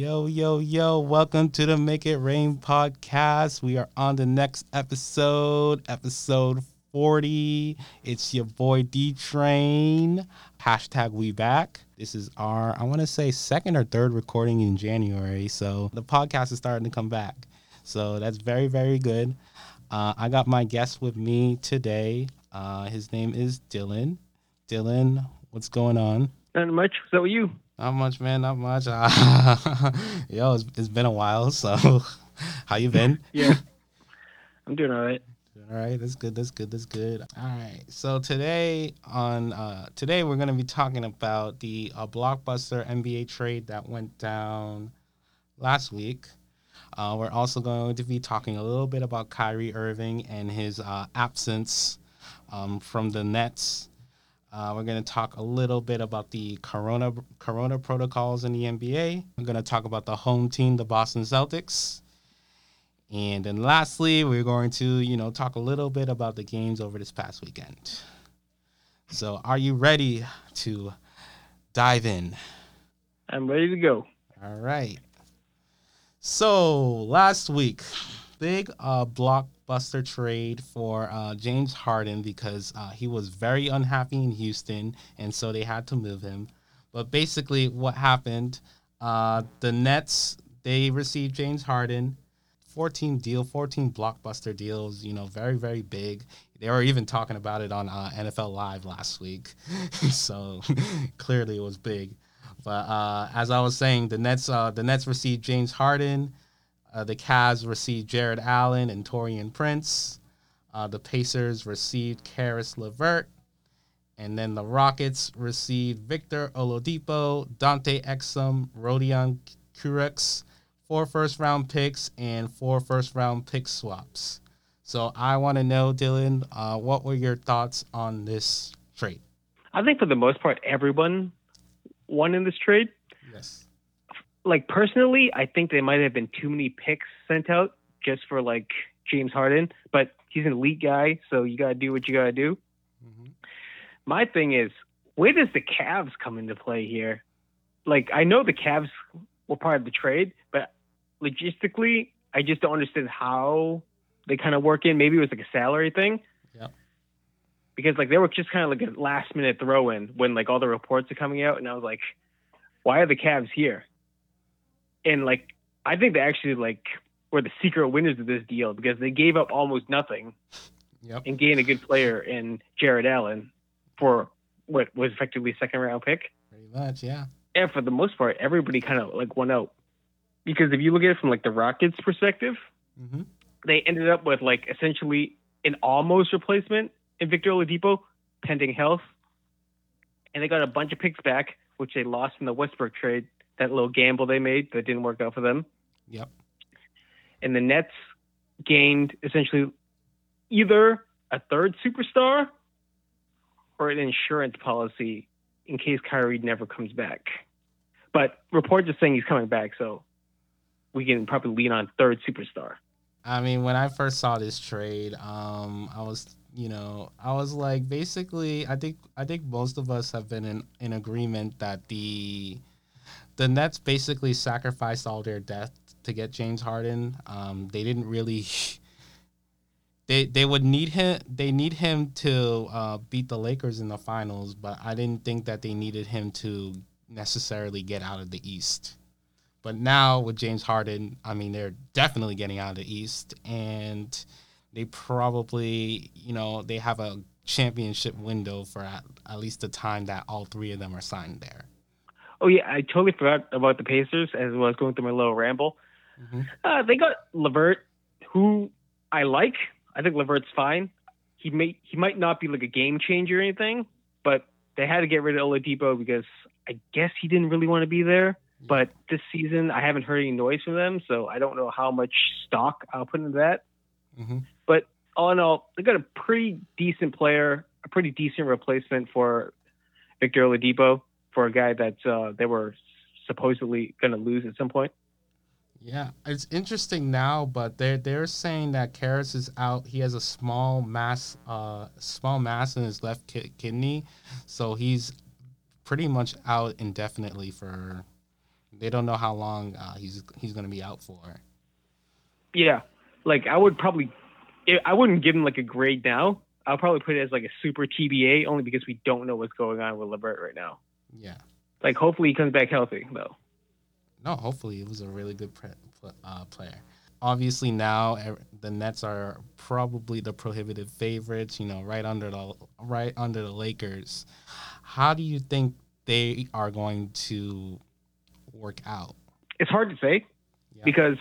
Yo, yo, yo, welcome to the Make It Rain podcast. We are on the next episode, episode 40. It's your boy D Train. Hashtag we back. This is our, I want to say, second or third recording in January. So the podcast is starting to come back. So that's very, very good. Uh, I got my guest with me today. Uh, his name is Dylan. Dylan, what's going on? Not much. Up with you? Not much, man. Not much. Yo, it's, it's been a while. So, how you been? Yeah, I'm doing all right. All right, that's good. That's good. That's good. All right. So today on uh, today we're gonna be talking about the uh, blockbuster NBA trade that went down last week. Uh, we're also going to be talking a little bit about Kyrie Irving and his uh, absence um, from the Nets. Uh, we're going to talk a little bit about the corona corona protocols in the NBA. We're going to talk about the home team, the Boston Celtics. And then lastly, we're going to, you know, talk a little bit about the games over this past weekend. So, are you ready to dive in? I'm ready to go. All right. So, last week, big uh, blockbuster trade for uh, James Harden because uh, he was very unhappy in Houston, and so they had to move him. But basically, what happened? Uh, the Nets they received James Harden, 14 deal, 14 blockbuster deals. You know, very very big. They were even talking about it on uh, NFL Live last week, so clearly it was big. But uh, as I was saying, the Nets the Nets received James Harden. Uh, the Cavs received Jarrett Allen and Taurean Prince. Uh, the Pacers received Caris LeVert. And then the Rockets received Victor Oladipo, Dante Exum, Rodion Kurucs, four first round picks, and four first round pick swaps. So I want to know, Dylan, uh, what were your thoughts on this trade? I think for the most part, everyone won in this trade. Like personally, I think there might have been too many picks sent out just for like James Harden, but he's an elite guy, so you gotta do what you gotta do. Mm-hmm. My thing is, where does the Cavs come into play here? Like I know the Cavs were part of the trade, but logistically, I just don't understand how they kind of work in. Maybe it was like a salary thing. Yep. Because like they were just kind of like a last minute throw in when like all the reports are coming out, and I was like, why are the Cavs here? And like I think they actually like were the secret winners of this deal because they gave up almost nothing Yep. and gained a good player in Jarrett Allen for what was effectively a second round pick. Pretty much, yeah. And for the most part, everybody kind of like won out because if you look at it from like the Rockets' perspective, Mm-hmm. they ended up with like essentially an almost replacement in Victor Oladipo, pending health, and they got a bunch of picks back, which they lost in the Westbrook trade. That little gamble they made that didn't work out for them, Yep. and the Nets gained essentially either a third superstar or an insurance policy in case Kyrie never comes back. But reports are saying he's coming back, so we can probably lean on third superstar. I mean, when I first saw this trade, um, I was, you know, I was like, basically, I think, I think most of us have been in, in agreement that the, the Nets basically sacrificed all their depth to get James Harden. Um, they didn't really. They, they would need him. They need him to uh, beat the Lakers in the finals, but I didn't think that they needed him to necessarily get out of the East. But now with James Harden, I mean, they're definitely getting out of the East, and they probably, you know, they have a championship window for at, at least the time that all three of them are signed there. Oh yeah, I totally forgot about the Pacers as I was going through my little ramble. Mhm. Uh, they got Levert, who I like. I think Levert's fine. He may he might not be like a game changer or anything, but they had to get rid of Oladipo because I guess he didn't really want to be there. But this season, I haven't heard any noise from them, so I don't know how much stock I'll put into that. Mhm. But all in all, they got a pretty decent player, a pretty decent replacement for Victor Oladipo for a guy that uh, they were supposedly going to lose at some point. Yeah, it's interesting now, but they're they're saying that Caris is out. He has a small mass, uh, small mass in his left ki- kidney, so he's pretty much out indefinitely for They don't know how long uh, he's he's going to be out for. Yeah, like I would probably, I wouldn't give him like a grade now. I'll probably put it as like a super TBA only because we don't know what's going on with LeVert right now. Yeah. Like hopefully he comes back healthy though. No, hopefully he was a really good pre- uh, player. Obviously now the Nets are probably the prohibitive favorites. You know, right under the right under the Lakers. How do you think they are going to work out? It's hard to say yeah. because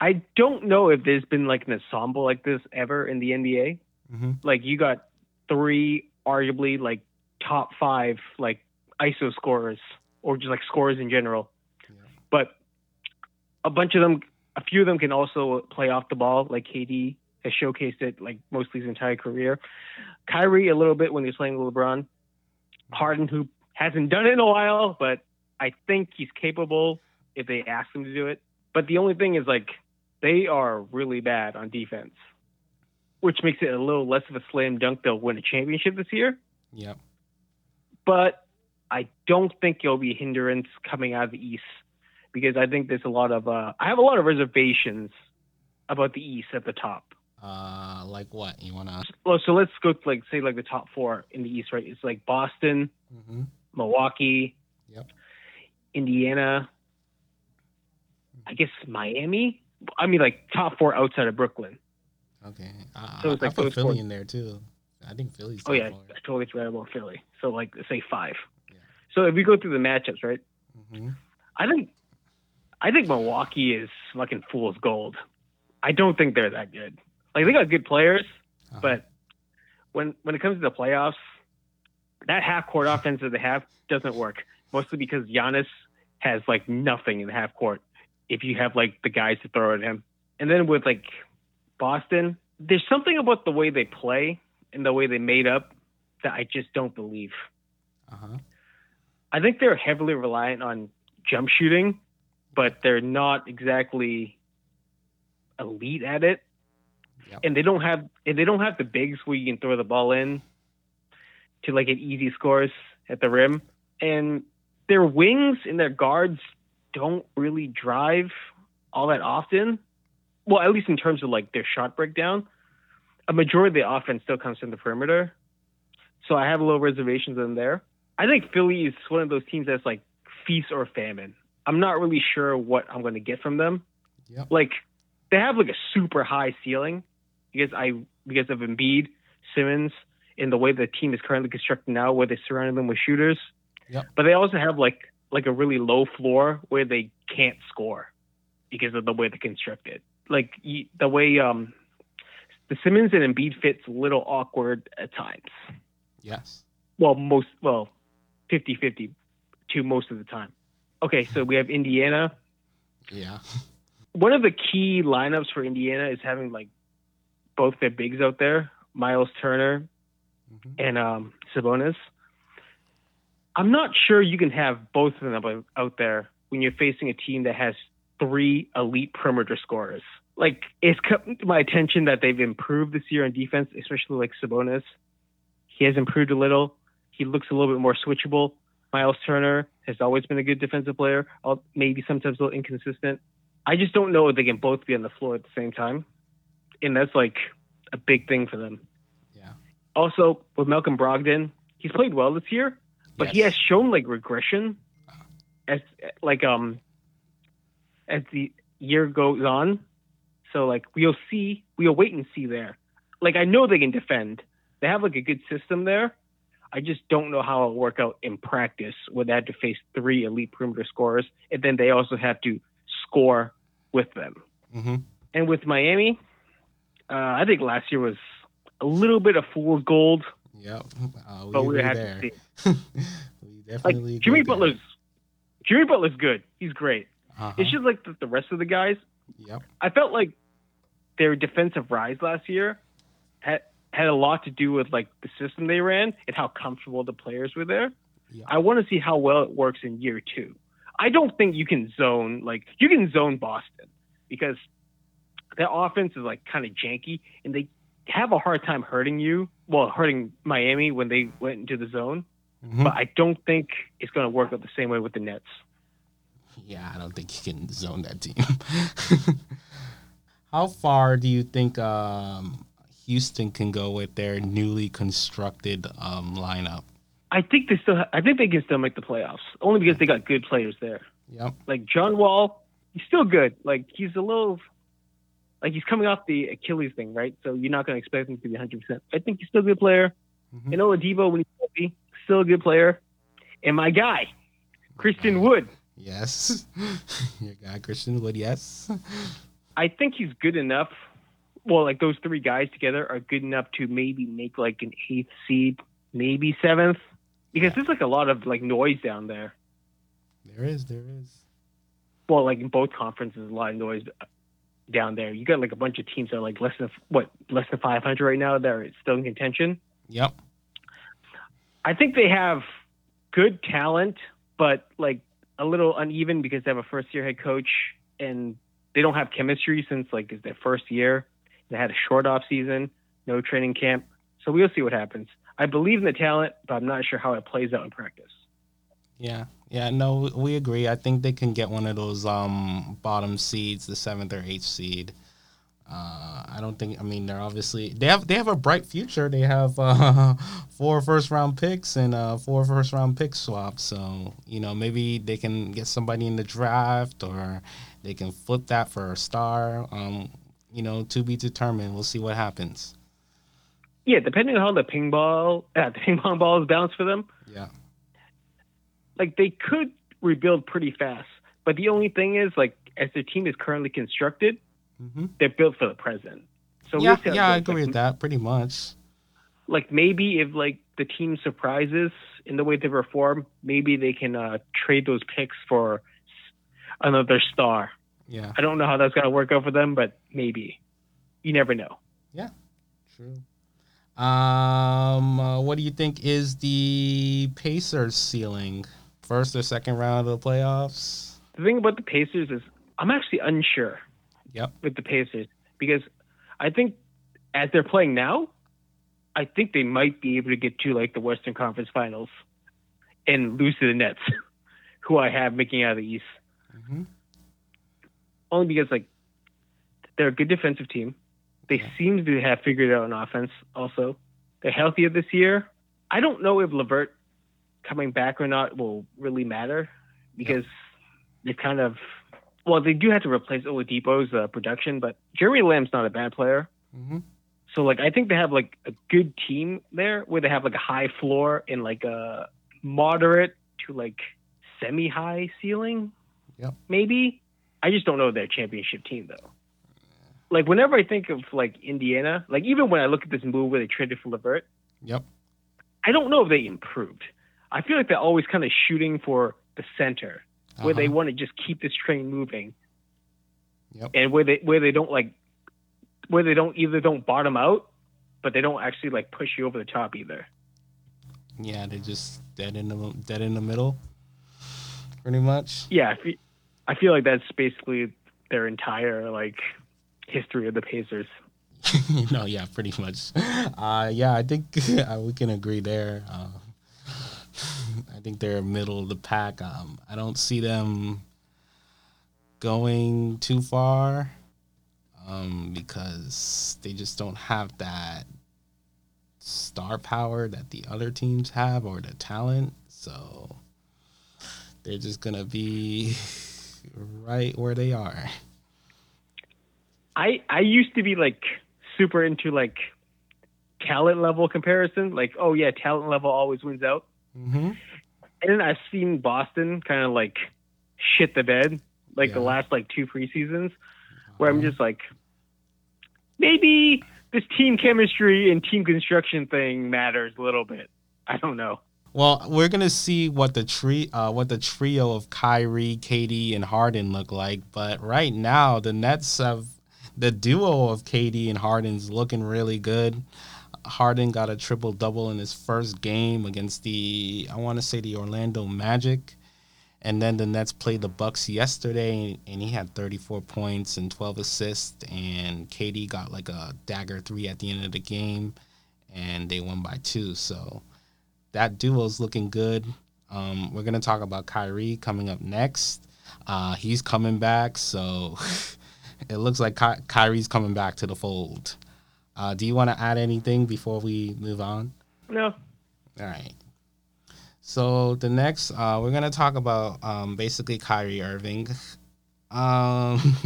I don't know if there's been like an ensemble like this ever in the NBA. Mm-hmm. Like you got three arguably like top five like ISO scorers or just like scorers in general. Yeah. But a bunch of them, a few of them can also play off the ball. Like KD has showcased it like mostly his entire career. Kyrie a little bit when he's playing with LeBron. Harden who hasn't done it in a while, but I think he's capable if they ask him to do it. But the only thing is like they are really bad on defense, which makes it a little less of a slam dunk they'll win a championship this year. Yep. But I don't think it'll be a hindrance coming out of the East because I think there's a lot of uh, I have a lot of reservations about the East at the top. Uh, like what you wanna? Well, so let's go like say like the top four in the East, right? It's like Boston, mm-hmm. Milwaukee, yep. Indiana, I guess Miami. I mean, like top four outside of Brooklyn. Okay. Uh, so it's like I put Philly four. in there too. I think Philly's. Oh yeah, four. I totally forgot about Philly. So like, say five. So if we go through the matchups, right? Mm-hmm. I think, I think Milwaukee is fucking fool's gold. I don't think they're that good. Like they got good players, uh-huh. but when when it comes to the playoffs, that half court offense that they have doesn't work. Mostly because Giannis has like nothing in the half court if you have like the guys to throw at him. And then with like Boston, there's something about the way they play and the way they made up that I just don't believe. Uh-huh. I think they're heavily reliant on jump shooting, but they're not exactly elite at it. Yep. And they don't have and they don't have the bigs where you can throw the ball in to like get easy scores at the rim. And their wings and their guards don't really drive all that often. Well, at least in terms of like their shot breakdown, a majority of the offense still comes from the perimeter. So I have a little reservations in there. I think Philly is one of those teams that's like feast or famine. I'm not really sure what I'm going to get from them. Yep. Like they have like a super high ceiling because I because of Embiid, Simmons, in the way the team is currently constructed now, where they surround them with shooters. Yep. But they also have like like a really low floor where they can't score because of the way they construct it. Like the way um, the Simmons and Embiid fits a little awkward at times. Yes. Well, most well, 50-50 to most of the time. Okay, so we have Indiana. Yeah. One of the key lineups for Indiana is having like both their bigs out there, Miles Turner mm-hmm. and um, Sabonis. I'm not sure you can have both of them out there when you're facing a team that has three elite perimeter scorers. Like it's come to my attention that they've improved this year on defense, especially like Sabonis. He has improved a little. He looks a little bit more switchable. Miles Turner has always been a good defensive player, maybe sometimes a little inconsistent. I just don't know if they can both be on the floor at the same time, and that's like a big thing for them. Yeah. Also, with Malcolm Brogdon, he's played well this year, but yes. he has shown like regression as like um as the year goes on. So like we'll see, we'll wait and see there. Like I know they can defend. They have like a good system there. I just don't know how it'll work out in practice where they had to face three elite perimeter scorers, and then they also have to score with them. Mm-hmm. And with Miami, uh, I think last year was a little bit of fool's gold. Yep. Uh, we but we had there. to see. we definitely like Jimmy Butler's Jimmy Butler's good. He's great. Uh-huh. It's just like the, the, rest of the guys. Yep. I felt like their defensive rise last year had had a lot to do with like the system they ran and how comfortable the players were there. Yep. I want to see how well it works in year two. I don't think you can zone like you can zone Boston because their offense is like kind of janky and they have a hard time hurting you. Well, hurting Miami when they went into the zone. Mm-hmm. But I don't think it's going to work out the same way with the Nets. Yeah, I don't think you can zone that team. How far do you think um, Houston can go with their newly constructed um, lineup? I think they still. Ha- I think they can still make the playoffs, only because they got good players there. Yep. Like John Wall, he's still good. Like he's a little, like he's coming off the Achilles thing, right? So you're not going to expect him to be 100. percent I think he's still a good player. Mhm. And Oladipo, when he's healthy, still a good player. And my guy, Christian Wood, Yes. Your guy Christian Wood, yes. I think he's good enough. Well, like those three guys together are good enough to maybe make like an eighth seed, maybe seventh, because there's like a lot of like noise down there. There is, there is. Well, like in both conferences, a lot of noise down there. You got like a bunch of teams that are like less than what less than 500 right now that are still in contention. Yep. I think they have good talent, but like a little uneven because they have a first year head coach and they don't have chemistry since like it's their first year. They had a short off season, no training camp. So we'll see what happens. I believe in the talent, but I'm not sure how it plays out in practice. Yeah. Yeah, no, we agree. I think they can get one of those um bottom seeds, the seventh or eighth seed. Uh, I don't think. I mean, they're obviously they have they have a bright future. They have uh, four first round picks and uh, four first round pick swaps. So you know maybe they can get somebody in the draft or they can flip that for a star. Um, you know, to be determined. We'll see what happens. Yeah, depending on how the ping ball, uh, the ping pong balls bounce for them, Yeah. like they could rebuild pretty fast. But the only thing is, like, as their team is currently constructed, hmm they're built for the present. So yeah, we'll see how it yeah, I agree Like, with that. Pretty much. like maybe if like the team surprises in the way they perform, maybe they can uh, trade those picks for another star. Yeah. I don't know how that's gonna work out for them, but maybe. You never know. Yeah. True. Um, uh, what do you think is the Pacers ceiling? First or second round of the playoffs? The thing about the Pacers is I'm actually unsure Yep. with the Pacers because I think as they're playing now, I think they might be able to get to like the Western Conference Finals and lose to the Nets, who I have making out of the East. hmm only because like they're a good defensive team. They Yeah. seem to have figured out an offense. Also, they're healthier this year. I don't know if Levert coming back or not will really matter because they kind of well they do have to replace Oladipo's uh, production, but Jeremy Lamb's not a bad player. hmm So like I think they have like a good team there where they have like a high floor and like a moderate to like semi high ceiling. Yep. Maybe. I just don't know their championship team though. Like whenever I think of like Indiana, like even when I look at this move where they traded for Levert, Yep. I don't know if they improved. I feel like they're always kind of shooting for the center where they Uh-huh. want to just keep this train moving. Yep. And where they where they don't like where they don't either don't bottom out, but they don't actually like push you over the top either. Yeah, they're just dead in the dead in the middle. Pretty much. Yeah, I feel, I feel like that's basically their entire like history of the Pacers. no, yeah, pretty much. Uh, yeah, I think uh, we can agree there. Uh, I think they're middle of the pack. Um, I don't see them going too far um, because they just don't have that star power that the other teams have or the talent. So they're just gonna be right where they are. I I used to be like super into like talent level comparison, like oh yeah, talent level always wins out. Mm-hmm. And then I've seen Boston kind of like shit the bed like the last like two preseasons where I'm just like maybe this team chemistry and team construction thing matters a little bit. I don't know. Well, we're gonna see what the tree, uh, what the trio of Kyrie, KD, and Harden look like. But right now, the Nets have the duo of KD and Harden's looking really good. Harden got a triple double in his first game against the, I want to say the Orlando Magic, and then the Nets played the Bucks yesterday, and he had 34 points and 12 assists, and KD got like a dagger three at the end of the game, and they won by two. So that duo's looking good. Um, we're gonna talk about Kyrie coming up next. Uh, he's coming back, so it looks like Ky- Kyrie's coming back to the fold. Uh, do you want to add anything before we move on? No. All right. So the next, uh, we're gonna talk about um, basically Kyrie Irving. Um,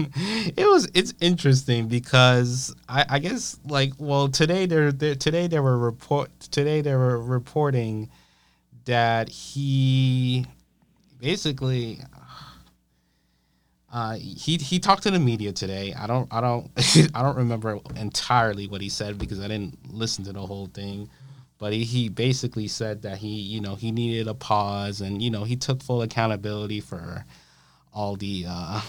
it was it's interesting because I, I guess like well today there there today they were report today they were reporting that he basically uh, he he talked to the media today. I don't I don't I don't remember entirely what he said because I didn't listen to the whole thing. But he, he basically said that he you know he needed a pause and you know he took full accountability for all the uh,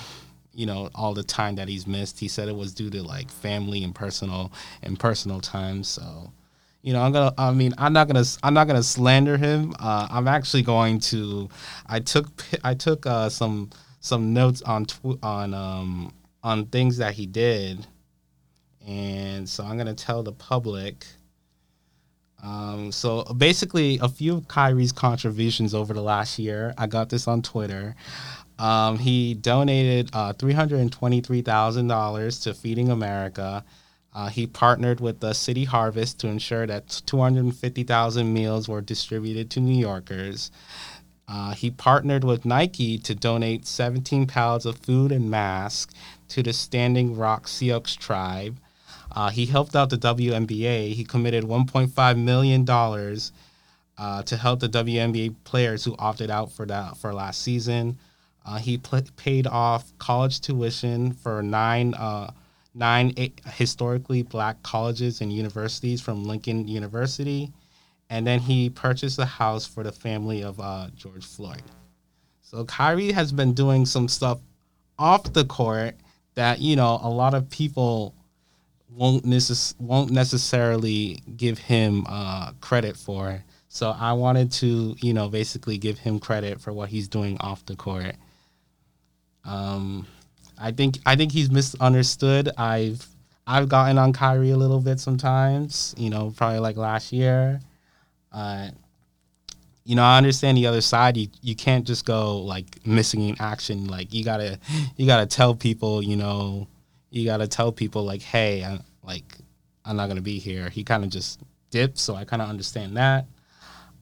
you know all the time that he's missed. He said it was due to like family and personal and personal time. So you know i'm gonna i mean i'm not gonna i'm not gonna slander him uh, i'm actually going to i took i took uh, some some notes on tw- on um on things that he did and so i'm gonna tell the public um, so basically a few of Kyrie's contributions over the last year. I got this on Twitter. Um, he donated uh, $323,000 to Feeding America. Uh, he partnered with the City Harvest to ensure that 250,000 meals were distributed to New Yorkers. Uh, he partnered with Nike to donate 17 pounds of food and masks to the Standing Rock Sioux tribe. Uh, he helped out the WNBA. He committed 1.5 million dollars uh, to help the WNBA players who opted out for that for last season. Uh, he pl- paid off college tuition for nine uh, nine historically black colleges and universities from Lincoln University, and then he purchased a house for the family of uh, George Floyd. So Kyrie has been doing some stuff off the court that you know a lot of people won't necess- won't necessarily give him uh, credit for. So I wanted to you know basically give him credit for what he's doing off the court. Um, I think I think he's misunderstood. I've I've gotten on Kyrie a little bit sometimes, you know, probably like last year. Uh, you know, I understand the other side. You you can't just go like missing in action. Like you gotta you gotta tell people, you know, you gotta tell people like, hey, I, like I'm not gonna be here. He kind of just dipped, so I kind of understand that.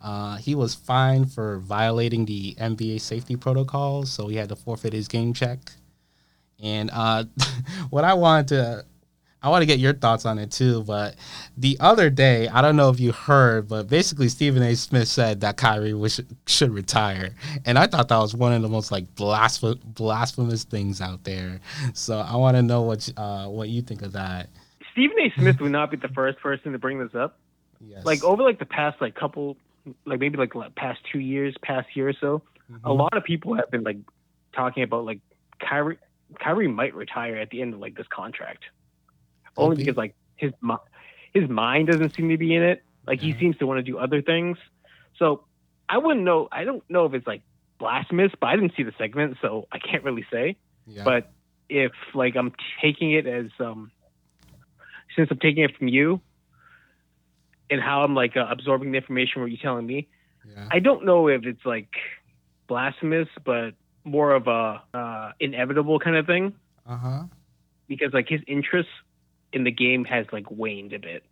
Uh, he was fined for violating the NBA safety protocols, so he had to forfeit his game check. And uh, what I wanted to, I want to get your thoughts on it too. But the other day, I don't know if you heard, but basically Stephen A. Smith said that Kyrie wish, should retire, and I thought that was one of the most like blasphemous, blasphemous things out there. So I want to know what uh, what you think of that. Stephen A. Smith would not be the first person to bring this up. Yes. Like over like the past like couple, like maybe like past two years, past year or so, mm-hmm. a lot of people have been like talking about like Kyrie Kyrie might retire at the end of like this contract, only because like his his mind doesn't seem to be in it. Like yeah. he seems to want to do other things. So I wouldn't know. I don't know if it's like blasphemous, but I didn't see the segment, so I can't really say. Yeah. But if like I'm taking it as um since I'm taking it from you and how I'm like uh, absorbing the information what you're telling me, yeah. I don't know if it's like blasphemous, but more of a uh, inevitable kind of thing. Uh huh. Because like his interest in the game has like waned a bit.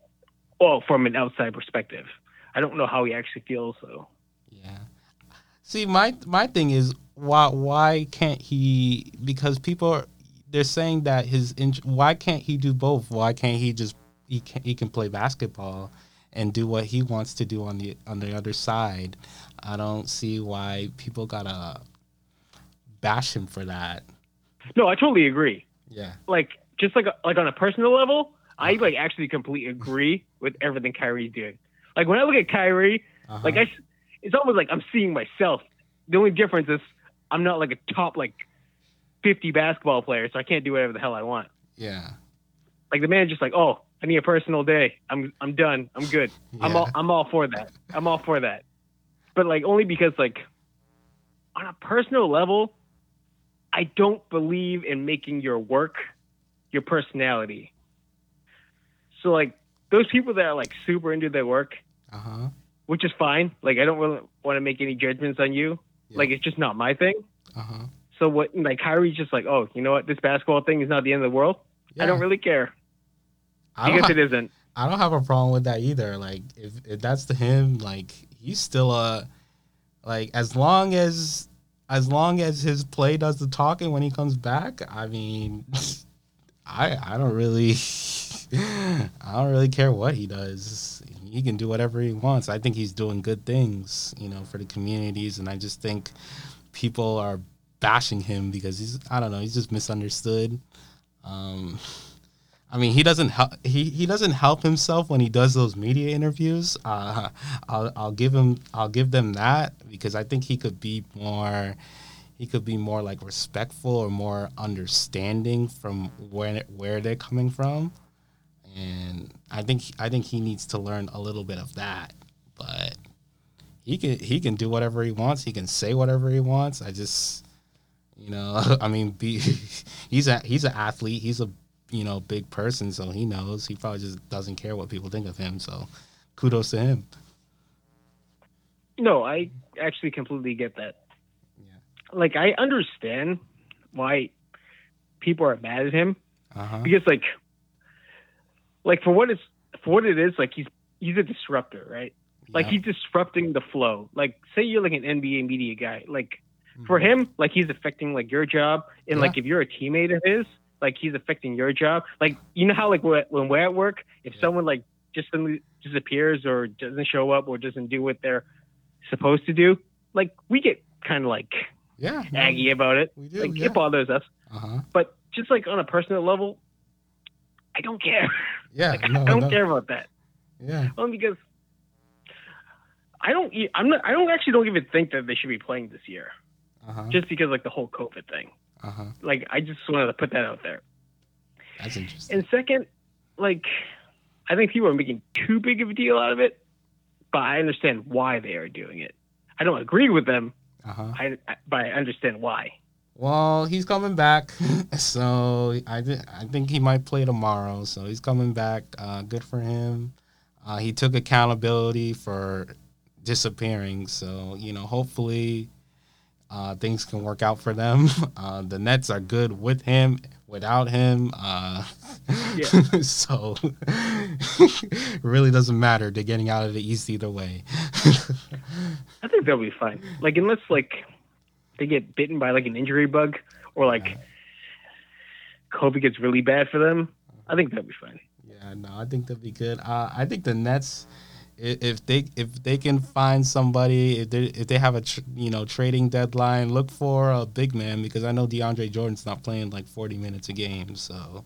Well, from an outside perspective, I don't know how he actually feels though. Yeah. See, my my thing is why why can't he? Because people are they're saying that his why can't he do both? Why can't he just he can he can play basketball and do what he wants to do on the on the other side? I don't see why people gotta bash him for that. No, I totally agree. Yeah. Like just like like on a personal level, I like actually completely agree with everything Kyrie's doing. Like when I look at Kyrie, uh-huh. like I, it's almost like I'm seeing myself. The only difference is I'm not like a top like 50 basketball player, so I can't do whatever the hell I want. Yeah. Like the man's just like, oh, I need a personal day. I'm I'm done. I'm good. Yeah. I'm all I'm all for that. I'm all for that. But like only because like on a personal level, I don't believe in making your work your personality. So like those people that are like super into their work, uh-huh. which is fine. Like I don't really want to make any judgments on you. Yeah. Like it's just not my thing. Uh-huh. So what? Like Kyrie's just like, oh, you know what? This basketball thing is not the end of the world. I don't really care I don't, ha- it isn't. I don't have a problem with that either. Like if, if that's to him, like he's still a like as long as as long as his play does the talking when he comes back, I mean I I don't really I don't really care what he does. He can do whatever he wants. I think he's doing good things, you know, for the communities and I just think people are bashing him because he's I don't know, he's just misunderstood. Um I mean, he doesn't help. He, he doesn't help himself when he does those media interviews. Uh, I'll I'll give him I'll give them that because I think he could be more. He could be more like respectful or more understanding from where where they're coming from, and I think I think he needs to learn a little bit of that. But he can he can do whatever he wants. He can say whatever he wants. I just you know I mean be he's a he's an athlete. He's a you know, big person, so he knows. He probably just doesn't care what people think of him. So, kudos to him. No, I actually completely get that. Yeah. Like I understand why people are mad at him Uh huh. because like like for what it's for what it is, like he's he's a disruptor, right? Like he's disrupting the flow. Like say you're like an NBA media guy, like for him, like he's affecting like your job, and like if you're a teammate of his, like he's affecting your job. Like you know how like we're- when we're at work, if Yeah. someone like just suddenly disappears or doesn't show up or doesn't do what they're supposed to do, like we get kind of like yeah, aggy about it. We do. Like yeah. it bothers us, Uh huh. but just like on a personal level, I don't care. Yeah. Like, no, I don't no. care about that. Yeah. Only because I don't. I'm not. I don't actually don't even think that they should be playing this year, Uh huh. just because like the whole COVID thing. Uh huh. Like I just wanted to put that out there. That's interesting. And second, like I think people are making too big of a deal out of it, but I understand why they are doing it. I don't agree with them, Uh huh. I, I but I understand why. Well, he's coming back, so I th- I think he might play tomorrow. So he's coming back. Uh, good for him. Uh, he took accountability for disappearing. So you know, hopefully, uh, things can work out for them. Uh, the Nets are good with him. Without him, uh, Yeah. so it really doesn't matter. They're getting out of the East either way. I think they'll be fine. Like unless like they get bitten by like an injury bug or like COVID gets really bad for them, I think they'll be fine. Yeah, no, I think they'll be good. Uh, I think the Nets, if they if they can find somebody, if they if they have a tr- you know trading deadline, look for a big man because I know DeAndre Jordan's not playing like forty minutes a game, so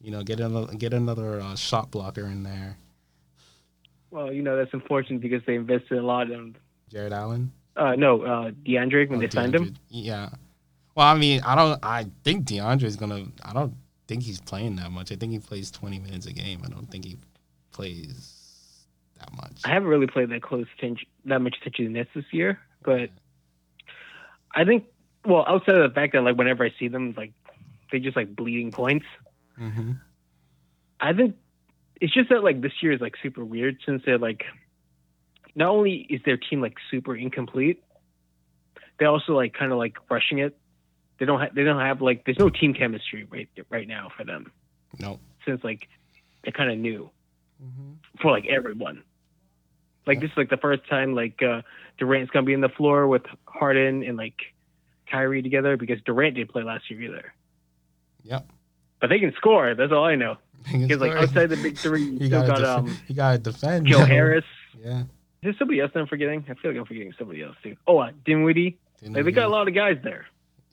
you know get another get another uh, shot blocker in there. Well, you know that's unfortunate because they invested a lot in. Jarrett Allen. Uh, no, uh, DeAndre when Oh, they signed him. Yeah. Well, I mean, I don't. I think DeAndre's gonna. I don't think he's playing that much. I think he plays twenty minutes a game. I don't think he plays that much. I haven't really played that close attention, that much attention to the Nets this year, but I think, well, outside of the fact that like whenever I see them, like they just like bleeding points. Mm-hmm. I think it's just that like this year is like super weird since they're like not only is their team like super incomplete, they also like kind of like rushing it. They don't have they don't have like there's no team chemistry right right now for them Nope. since like they're kind of new Mm-hmm. for like everyone. Like this is like the first time like uh Durant's gonna be in the floor with Harden and like Kyrie together because Durant didn't play last year either. Yep. But they can score. That's all I know. Because like outside the big three, you you still gotta, got def- um you gotta defend. Joe. Harris. Yeah. Is there somebody else I'm forgetting? I feel like I'm forgetting somebody else too. Oh, uh, Dinwiddie. Like, they got a lot of guys there.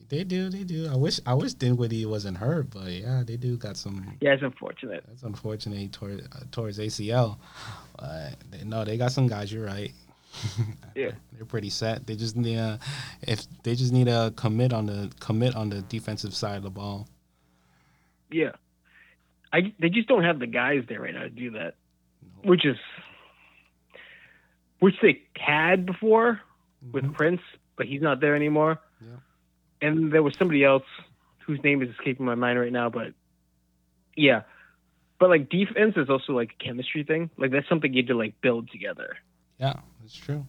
They do. They do. I wish. I wish Dinwiddie wasn't hurt, but yeah, they do got some. Yeah, it's unfortunate. That's unfortunate tore, uh, towards ACL. But they, no, they got some guys. You're right. Yeah. they're pretty set. They just need a, if they just need a commit on the commit on the defensive side of the ball. Yeah. I they just don't have the guys there right now to do that, which is which they had before with Mhm. Prince, but he's not there anymore. And there was somebody else whose name is escaping my mind right now, but yeah. But like defense is also like a chemistry thing. Like that's something you have to like build together. Yeah, that's true.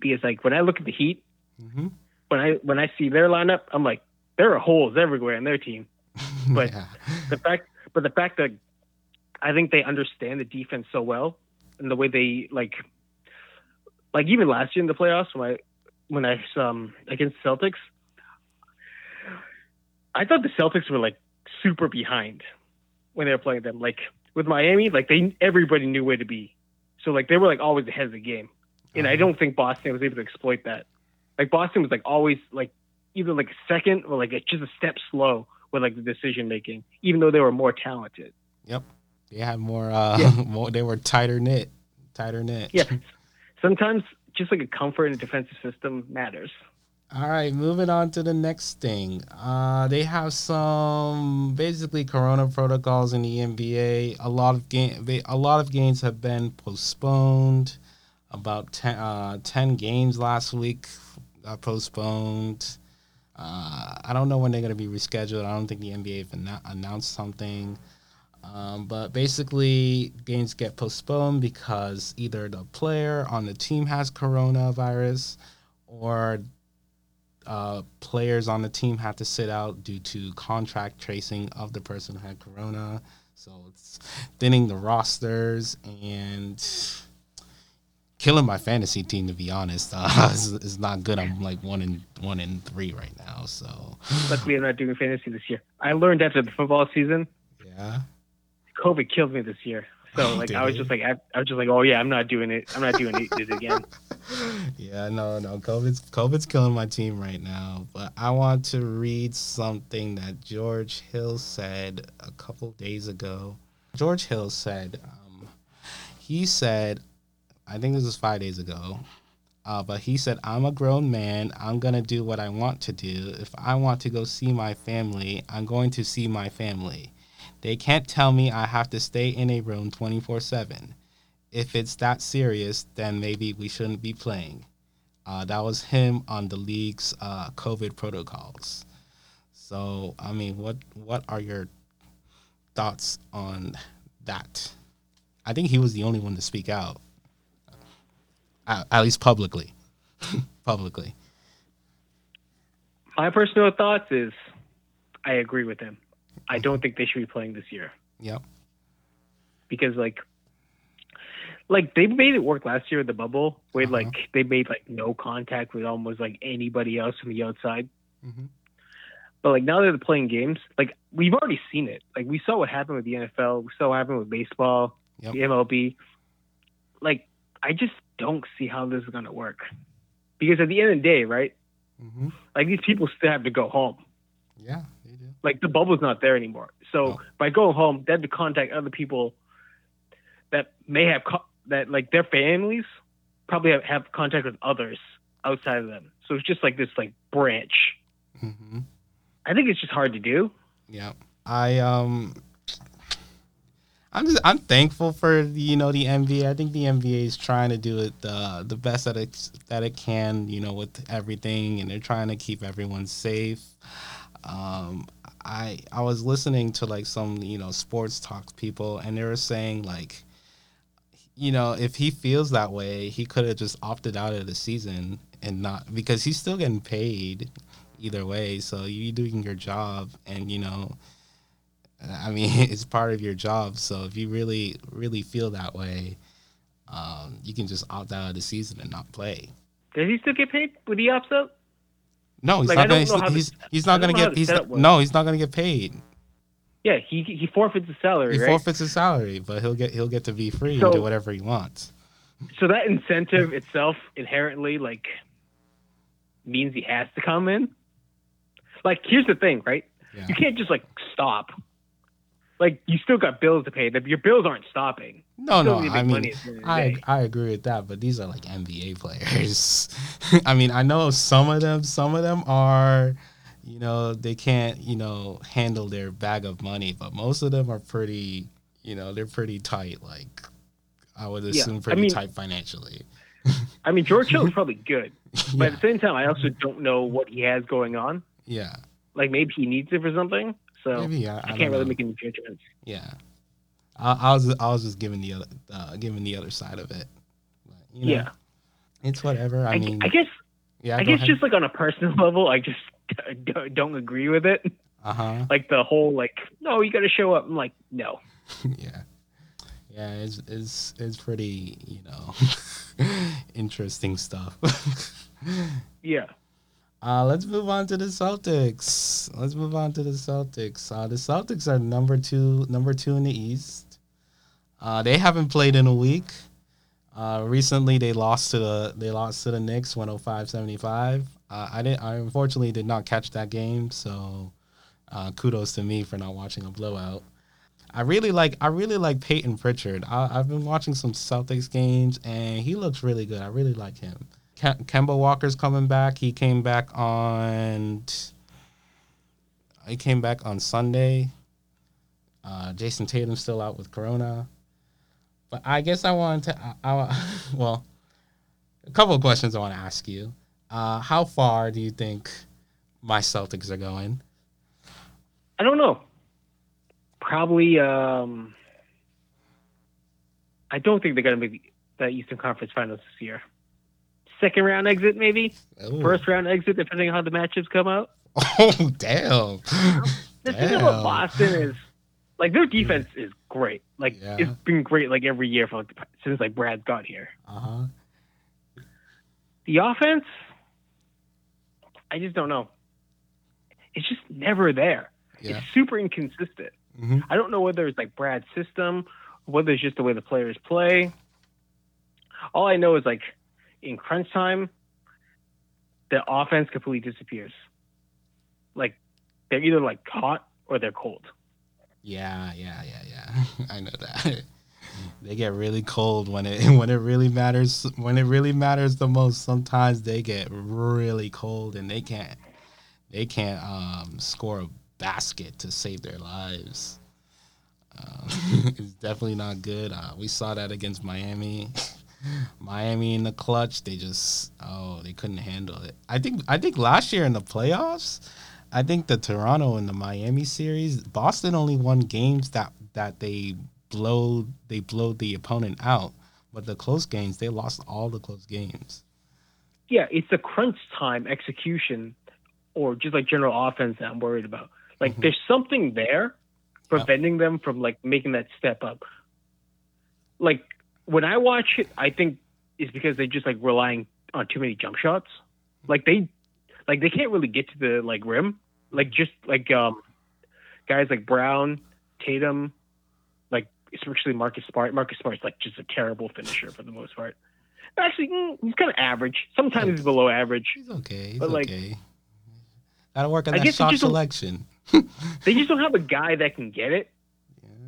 Because like when I look at the Heat, hmm when I when I see their lineup, I'm like, there are holes everywhere in their team. But yeah. the fact, but the fact that I think they understand the defense so well, and the way they like, like even last year in the playoffs when I when I um against Celtics, I thought the Celtics were like super behind when they were playing them. Like with Miami, like they everybody knew where to be, so like they were like always ahead of the game, and I Uh-huh. don't think Boston was able to exploit that. Like Boston was like always like either like a second or like just a step slow with like the decision making, even though they were more talented. Yep, they had more. Uh, Yeah. more. They were tighter knit. Tighter knit. Yeah. Sometimes just like a comfort in a defensive system matters. All right, moving on to the next thing. Uh, they have some basically Corona protocols in the NBA. A lot of game, they, a lot of games have been postponed. About 10, uh, 10 games last week got postponed. Uh, I don't know when they're going to be rescheduled. I don't think the NBA have anno- announced something. Um, but basically, games get postponed because either the player on the team has coronavirus or uh, players on the team have to sit out due to contact tracing of the person who had corona. So it's thinning the rosters and killing my fantasy team. To be honest, uh, it's, it's not good. I'm like one in one in three right now. So Luckily, I'm not doing fantasy this year. I learned after the football season, yeah, COVID killed me this year. So like Did I was it? just like I, I was just like, oh yeah, I'm not doing it. I'm not doing it, it again. yeah, no, no. COVID's COVID's killing my team right now. But I want to read something that George Hill said a couple days ago. George Hill said, um, he said, I think this was five days ago. Uh, but he said, I'm a grown man. I'm going to do what I want to do. If I want to go see my family, I'm going to see my family. They can't tell me I have to stay in a room 24 7 if it's that serious, then maybe we shouldn't be playing. Uh, that was him on the league's uh, COVID protocols. So, I mean, what what are your thoughts on that? I think he was the only one to speak out, at, at least publicly. publicly. My personal thoughts is, I agree with him. I don't think they should be playing this year Yep. because like, like they made it work last year with the bubble, where Uh-huh. like they made like no contact with almost like anybody else from the outside. hmm But like now that they're playing games, like we've already seen it. Like we saw what happened with the NFL, we saw what happened with baseball, Yep. the MLB. Like I just don't see how this is gonna work. Because at the end of the day, right? hmm Like these people still have to go home. Yeah, they do. Like the bubble's not there anymore. So No. by going home, they have to contact other people that may have co- that like their families probably have, have contact with others outside of them. So it's just like this like branch. hmm I think it's just hard to do. Yeah. I um I'm just I'm thankful for you know the NBA. I think the NBA is trying to do it the the best that it that it can, you know, with everything and they're trying to keep everyone safe. Um I I was listening to like some, you know, sports talk people and they were saying like you know, if he feels that way, he could have just opted out of the season and not because he's still getting paid either way. So you're doing your job, and you know, I mean, it's part of your job. So if you really, really feel that way, um, you can just opt out of the season and not play. Does he still get paid? Would he opts out? No, he's Like, not. Gonna, don't know how he's, he's, he's not gonna get. He's setup not, works. no, he's not gonna get paid. Yeah, he he forfeits his salary, He right? forfeits his salary, but he'll get he'll get to be free So- and do whatever he wants. so that incentive itself inherently like means he has to come in. Like here's the thing, right? Yeah. You can't just like stop. Like you still got bills to pay. Your bills aren't stopping. No, no. I mean, money at the end of the I. I agree with that, but these are like NBA players. I mean, I know some of them. Some of them are, you know, they can't, you know, handle their bag of money, but most of them are pretty, you know, they're pretty tight. Like I would Yeah, assume I pretty mean- tight financially. I mean, George hill is probably good, but yeah, at the same time, I also don't know what he has going on. yeah, Like maybe he needs it for something. So maybe. I, I, I, can't really know. make any judgments. Yeah, I, I was I was just giving the other uh, giving the other side of it. But, you know, Yeah, it's whatever. I, I, mean, I guess yeah, I guess ahead. just like on a personal level, I just d- don't agree with it. Uh huh. Like the whole like, no, you got to show up. I'm like, no. yeah. Yeah, it's it's it's pretty, you know, interesting stuff. Yeah. Uh, let's move on to the Celtics. Let's move on to the Celtics. Uh, the Celtics are number two, number two in the East. Uh, they haven't played in a week. Uh, recently, they lost to the they lost to the Knicks, 105-75. Uh, I didn't. I unfortunately did not catch that game, so uh, kudos to me for not watching a blowout. I really like I really like Payton Pritchard. I, I've been watching some Celtics games, and he looks really good. I really like him. Kem- Kemba Walker's coming back. He came back on. He came back on Sunday. Uh, Jayson Tatum's still out with Corona, but I guess I wanted to. I, I, well, a couple of questions I want to ask you. Uh, how far do you think my Celtics are going? I don't know. Probably. um I don't think they're going to make the Eastern Conference Finals this year. Second round exit, maybe. Ooh. First round exit, depending on how the matchups come out. Oh damn! The thing about Boston is, like, their defense is great. Like, Yeah. it's been great like every year for like, since like Brad got here. Uh huh. The offense, I just don't know. It's just never there. Yeah. It's super inconsistent. hmm I don't know whether it's like Brad's system, whether it's just the way the players play. All I know is like in crunch time, the offense completely disappears. Like they're either like hot or they're cold. Yeah, yeah, yeah, yeah. I know that. They get really cold when it when it really matters when it really matters the most. Sometimes they get really cold and they can't they can't um, score a basket to save their lives. Um, it's definitely not good. Uh, we saw that against Miami. Miami in the clutch, they just oh they couldn't handle it. I think I think last year in the playoffs, I think the Toronto and the Miami series, Boston only won games that that they blow they blow the opponent out. But the close games, they lost all the close games. Yeah, it's the crunch time execution or just like general offense that I'm worried about. Like Mhm. there's something there preventing them from like making that step up. Like when I watch it, I think it's because they're just like relying on too many jump shots. Like they like they can't really get to the like rim. Like just like um guys like Brown, Tatum, especially Marcus Smart. Marcus Smart's like just a terrible finisher for the most part. Actually, mm, he's kind of average. Sometimes he's below average. He's okay. He's But, like, okay. Gotta work on I that shot selection. They just don't have a guy that can get it.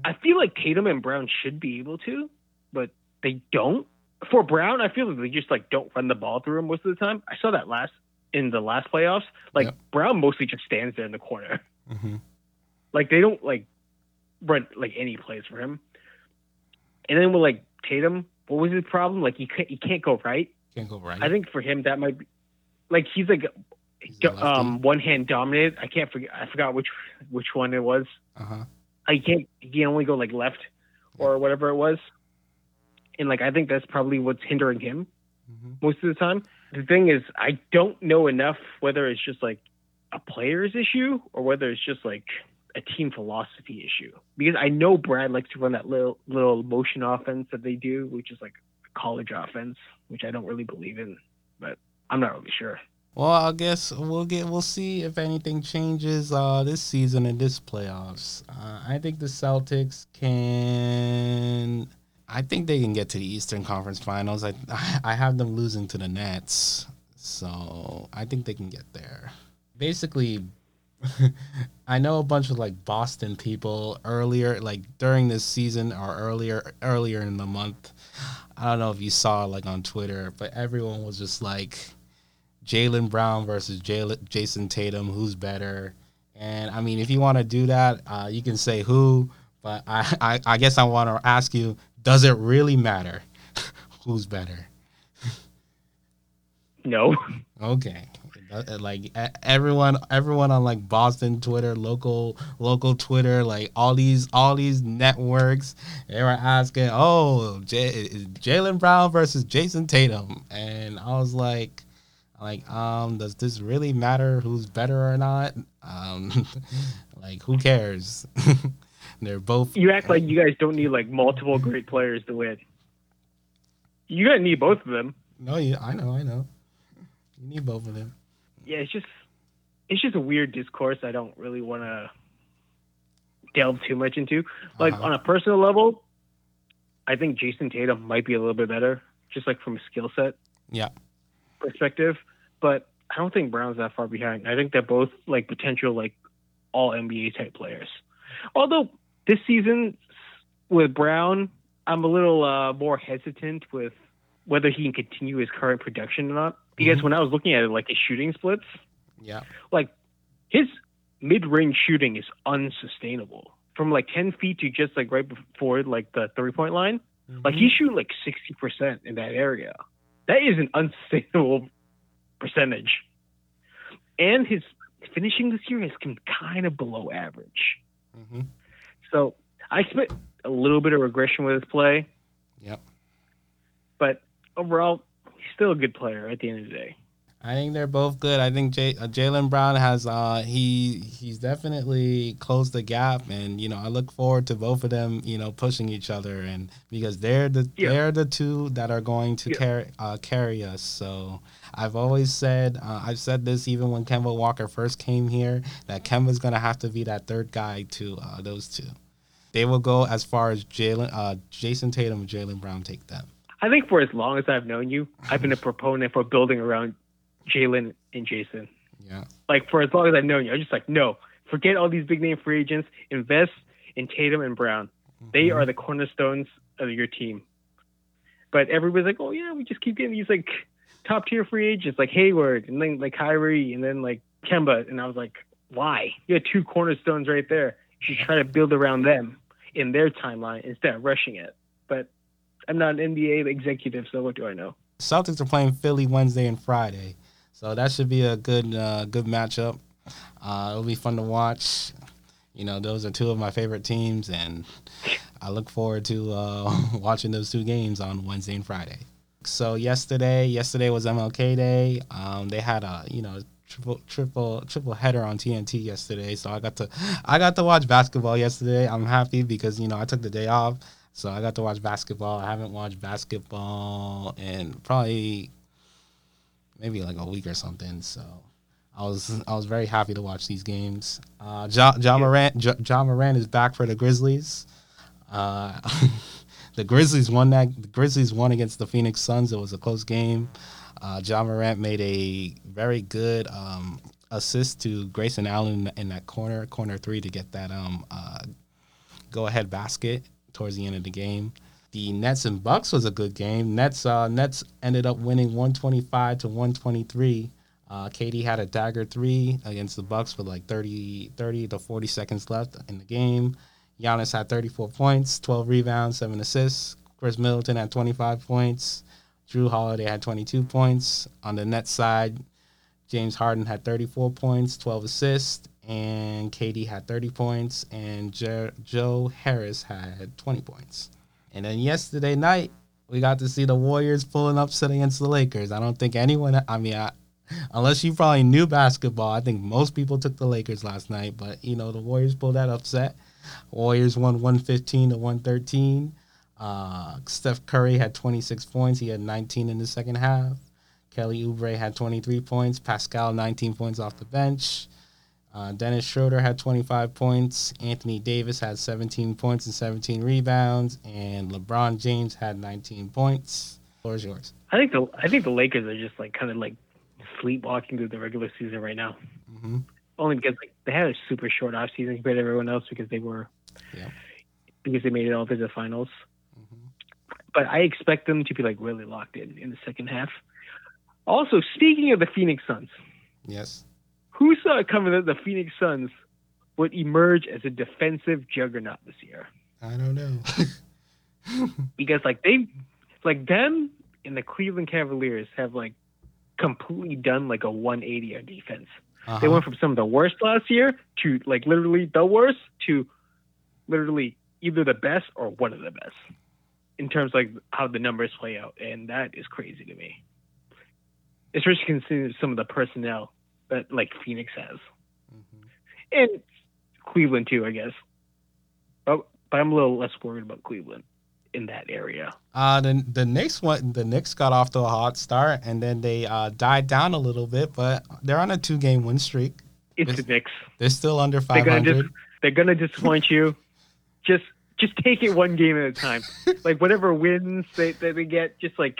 I feel like Tatum and Brown should be able to, but they don't. For Brown, I feel like they just like don't run the ball through him most of the time. I saw that last in the last playoffs. Like Yep. Brown mostly just stands there in the corner. hmm Like they don't like run like any plays for him. And then with like Tatum, what was his problem? Like he can't he can't go right. Can't go right. I think for him that might be like he's like He's um one hand dominated. I can't forget I forgot which which one it was. uh-huh. I can't he can only go like left or whatever it was. And like I think that's probably what's hindering him hmm most of the time. The thing is I don't know enough whether it's just like a player's issue or whether it's just like a team philosophy issue. Because I know Brad likes to run that little little motion offense that they do, which is like college offense, which I don't really believe in, but I'm not really sure. Well, I guess we'll get we'll see if anything changes uh, this season in this playoffs. Uh, I think the Celtics can. I think they can get to the Eastern Conference Finals. I I have them losing to the Nets, so I think they can get there. Basically, I know a bunch of like Boston people earlier, like during this season or earlier earlier in the month. I don't know if you saw like on Twitter, but everyone was just like. Jaylen Brown versus Jaylen, Jayson Tatum, who's better? And I mean, if you want to do that, uh, you can say who, but I, I, I guess I want to ask you: Does it really matter who's better? No. Okay, Uh, like everyone, everyone on like Boston Twitter, local, local Twitter, like all these, all these networks, they were asking, "Oh, J- Jaylen Brown versus Jayson Tatum," and I was like. Like, um, does this really matter who's better or not? Um, like, who cares? They're both. You act like you guys don't need like multiple great players to win. You gotta need both of them. No, you, I know, I know. You need both of them. Yeah, it's just it's just a weird discourse. I don't really want to delve too much into. Like Uh-huh. on a personal level, I think Jayson Tatum might be a little bit better, just like from a skill set Yeah. perspective. But I don't think Brown's that far behind. I think they're both like potential like all NBA type players. Although this season with Brown, I'm a little uh, more hesitant with whether he can continue his current production or not. Because Mhm. when I was looking at it, like his shooting splits, Yeah. like his mid-range shooting is unsustainable from like 10 feet to just like right before like the three-point line. Like he's shooting like 60% in that area. That is an unsustainable percentage. And his finishing this year has been kind of below average. hmm So I expect a little bit of regression with his play, Yep. but overall, he's still a good player at the end of the day. I think they're both good. I think J- uh, Jaylen Brown has uh he he's definitely closed the gap, and you know I look forward to both of them you know pushing each other, and because they're the Yeah. they're the two that are going to Yeah. carry uh, carry us. So I've always said uh, I've said this even when Kemba Walker first came here that Kemba's gonna have to be that third guy to uh, those two. They will go as far as Jaylen uh, Jayson Tatum and Jaylen Brown take them. I think for as long as I've known you, I've been a proponent for building around Jaylen and Jayson. Yeah. Like for as long as I've known you, I'm just like, no, forget all these big name free agents. Invest in Tatum and Brown. They Mhm. are the cornerstones of your team. But everybody's like, oh yeah, we just keep getting these like top tier free agents like Hayward and then like Kyrie and then like Kemba. And I was like, why? You had two cornerstones right there. You should try to build around them in their timeline instead of rushing it. I'm not an NBA executive, so what do I know? Celtics are playing Philly Wednesday and Friday, so that should be a good uh, good matchup. Uh, it'll be fun to watch. You know, those are two of my favorite teams, and I look forward to uh, watching those two games on Wednesday and Friday. So yesterday, yesterday was MLK Day. Um, they had a you know triple triple triple header on TNT yesterday, so I got to I got to watch basketball yesterday. I'm happy because you know I took the day off, so I got to watch basketball. I haven't watched basketball in probably maybe like a week or something. So I was I was very happy to watch these games. Uh, John Ja Morant J- Ja Morant is back for the Grizzlies. Uh, the Grizzlies won that. The Grizzlies won against the Phoenix Suns. It was a close game. Uh, Ja Morant made a very good um, assist to Grayson Allen in that corner, corner three, to get that um, uh, go ahead basket towards the end of the game. The Nets and Bucks was a good game. Nets uh, Nets ended up winning 125 to 123. Uh, KD had a dagger three against the Bucks with like 30, 30 to 40 seconds left in the game. Giannis had 34 points, 12 rebounds, 7 assists. Khris Middleton had 25 points. Jrue Holiday had 22 points. On the Nets side, James Harden had 34 points, 12 assists, and KD had 30 points, and Jer- Joe Harris had 20 points. And then yesterday night, we got to see the Warriors pulling upset against the Lakers. I don't think anyone, I mean, I, unless you probably knew basketball, I think most people took the Lakers last night, but you know, the Warriors pulled that upset. Warriors won 115 to 113. Uh, Steph Curry had 26 points. He had 19 in the second half. Kelly Oubre had 23 points. Paschall 19 points off the bench. Uh, Dennis Schroeder had 25 points. Anthony Davis had 17 points and 17 rebounds. And LeBron James had 19 points. Floor is yours. I think the I think the Lakers are just like kind of like sleepwalking through the regular season right now. hmm Only because like they had a super short off season compared to everyone else because they were Yeah. because they made it all to the finals. hmm But I expect them to be like really locked in in the second half. Also, speaking of the Phoenix Suns, Yes. Who saw it coming that the Phoenix Suns would emerge as a defensive juggernaut this year? I don't know. Because like they, like them and the Cleveland Cavaliers have like completely done like a 180 on defense. They Uh-huh. went from some of the worst last year to like literally the worst to literally either the best or one of the best in terms of like how the numbers play out, and that is crazy to me. especially considering some of the personnel that like Phoenix has, Mhm. and Cleveland too, I guess. But but I'm a little less worried about Cleveland in that area. Uh, the the Knicks went. The Knicks got off to a hot start, and then they uh, died down a little bit. But they're on a two game win streak. It's Yes. the Knicks. They're still under They're gonna hundred. they're gonna disappoint you. Just just take it one game at a time. Like whatever wins they that they get, just like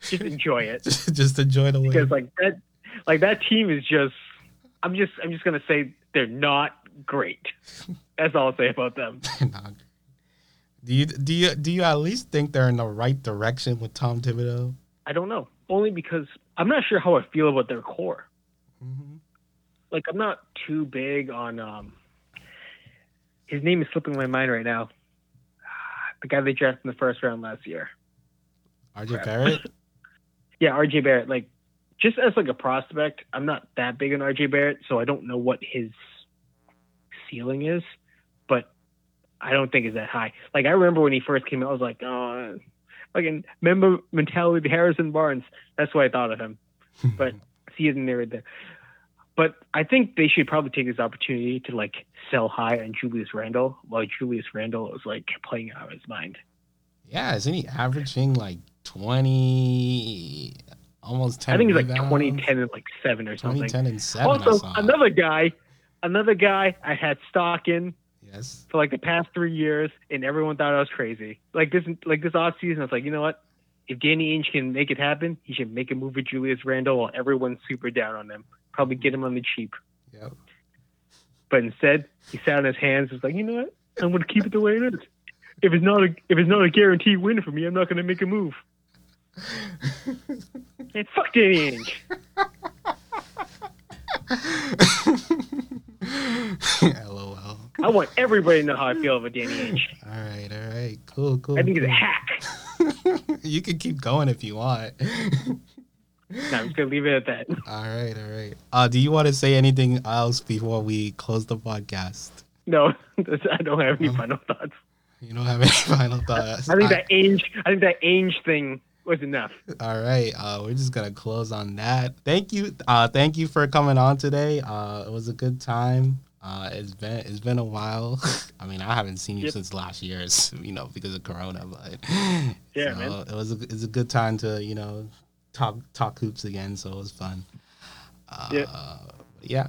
just enjoy it. just enjoy the win. because like that like that team is just i'm just i'm just gonna say they're not great that's all i'll say about them Nah. do you do you do you at least think they're in the right direction with Tom Thibodeau? i don't know only because i'm not sure how i feel about their core Mm-hmm. like i'm not too big on um his name is slipping my mind right now the guy they drafted in the first round last year RJ Barrett. yeah rj barrett like just as like a prospect i'm not that big on rj barrett so i don't know what his ceiling is but i don't think it's that high. Like i remember when he first came out i was like oh fucking member mentality harrison barnes. That's what i thought of him but see it in there right there. But i think they should probably take this opportunity to like sell high on julius randle while julius randle is like playing out of his mind. Yeah, isn't he averaging like twenty, almost ten? i think it's like rebounds? 2010 and like seven or 20, something 10, and seven. Also another guy another guy i had stock in yes. for like the past three years and everyone thought i was crazy like this like this off season i was like you know what if danny ainge can make it happen he should make a move with julius randle while everyone's super down on him probably get him on the cheap Yep. but instead he sat on his hands and was like you know what i'm going to keep it the way it is if it's not a if it's not a guaranteed win for me i'm not going to make a move and fuck danny ainge LOL. i want everybody to know how i feel about danny ainge All right, all right, cool, cool. i think he's a hack you can keep going if you want. no, i'm just going to leave it at that all right, all right. Uh, do you want to say anything else before we close the podcast? no i don't have any Oh. final thoughts You don't have any final thoughts. I think that Ainge, I think that Ainge thing was enough. All right, uh, we're just gonna close on that. Thank you, uh, thank you for coming on today. Uh, it was a good time. Uh, it's been it's been a while. I mean, I haven't seen you Yep. since last year, you know, because of Corona. But Yeah, so man. it was a, it's a good time to you know talk talk hoops again. So it was fun. Uh, Yep. Yeah.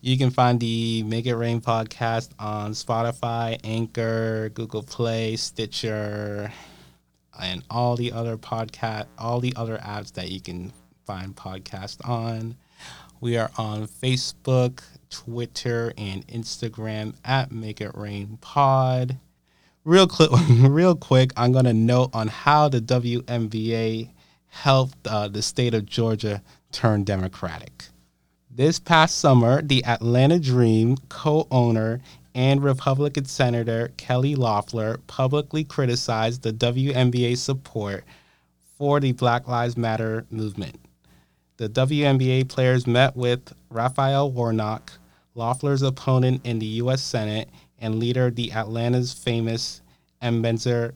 You can find the Make It Rain podcast on Spotify, Anchor, Google Play, Stitcher, and all the other podcast, all the other apps that you can find podcast on. We are on Facebook, Twitter, and Instagram at Make It Rain Pod. Real quick, real quick, I'm gonna note on how the WNBA helped uh, the state of Georgia turn Democratic. This past summer, the Atlanta Dream co owner and Republican Senator Kelly Loeffler publicly criticized the WNBA's support for the Black Lives Matter movement. The WNBA players met with Raphael Warnock, Loeffler's opponent in the U.S. Senate and leader of the Atlanta's famous Ebenezer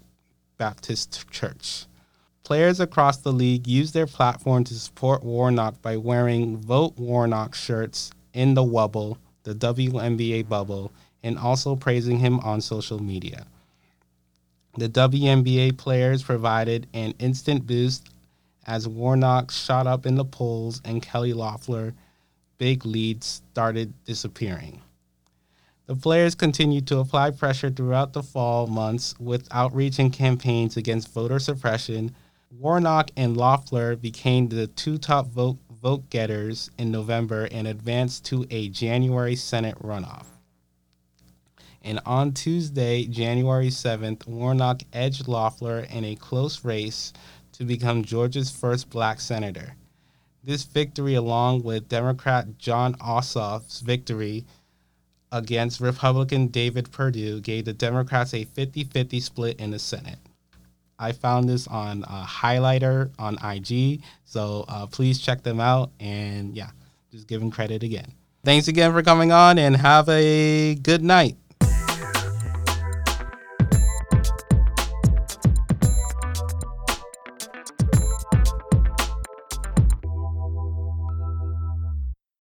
Baptist Church. Players across the league used their platform to support Warnock by wearing Vote Warnock shirts in the Wubble, the WNBA bubble, and also praising him on social media. The WNBA players provided an instant boost as Warnock shot up in the polls and Kelly Loeffler big leads started disappearing. The players continued to apply pressure throughout the fall months with outreach and campaigns against voter suppression. Warnock and Loeffler became the two top vote, vote getters in November and advanced to a January Senate runoff. And on Tuesday, January 7th, Warnock edged Loeffler in a close race to become Georgia's first black senator. This victory, along with Democrat Jon Ossoff's victory against Republican David Perdue, gave the Democrats a 50 50 split in the Senate. I found this on uh, Highlighter on IG, so uh, please check them out. And yeah, just give them credit again. Thanks again for coming on and have a good night.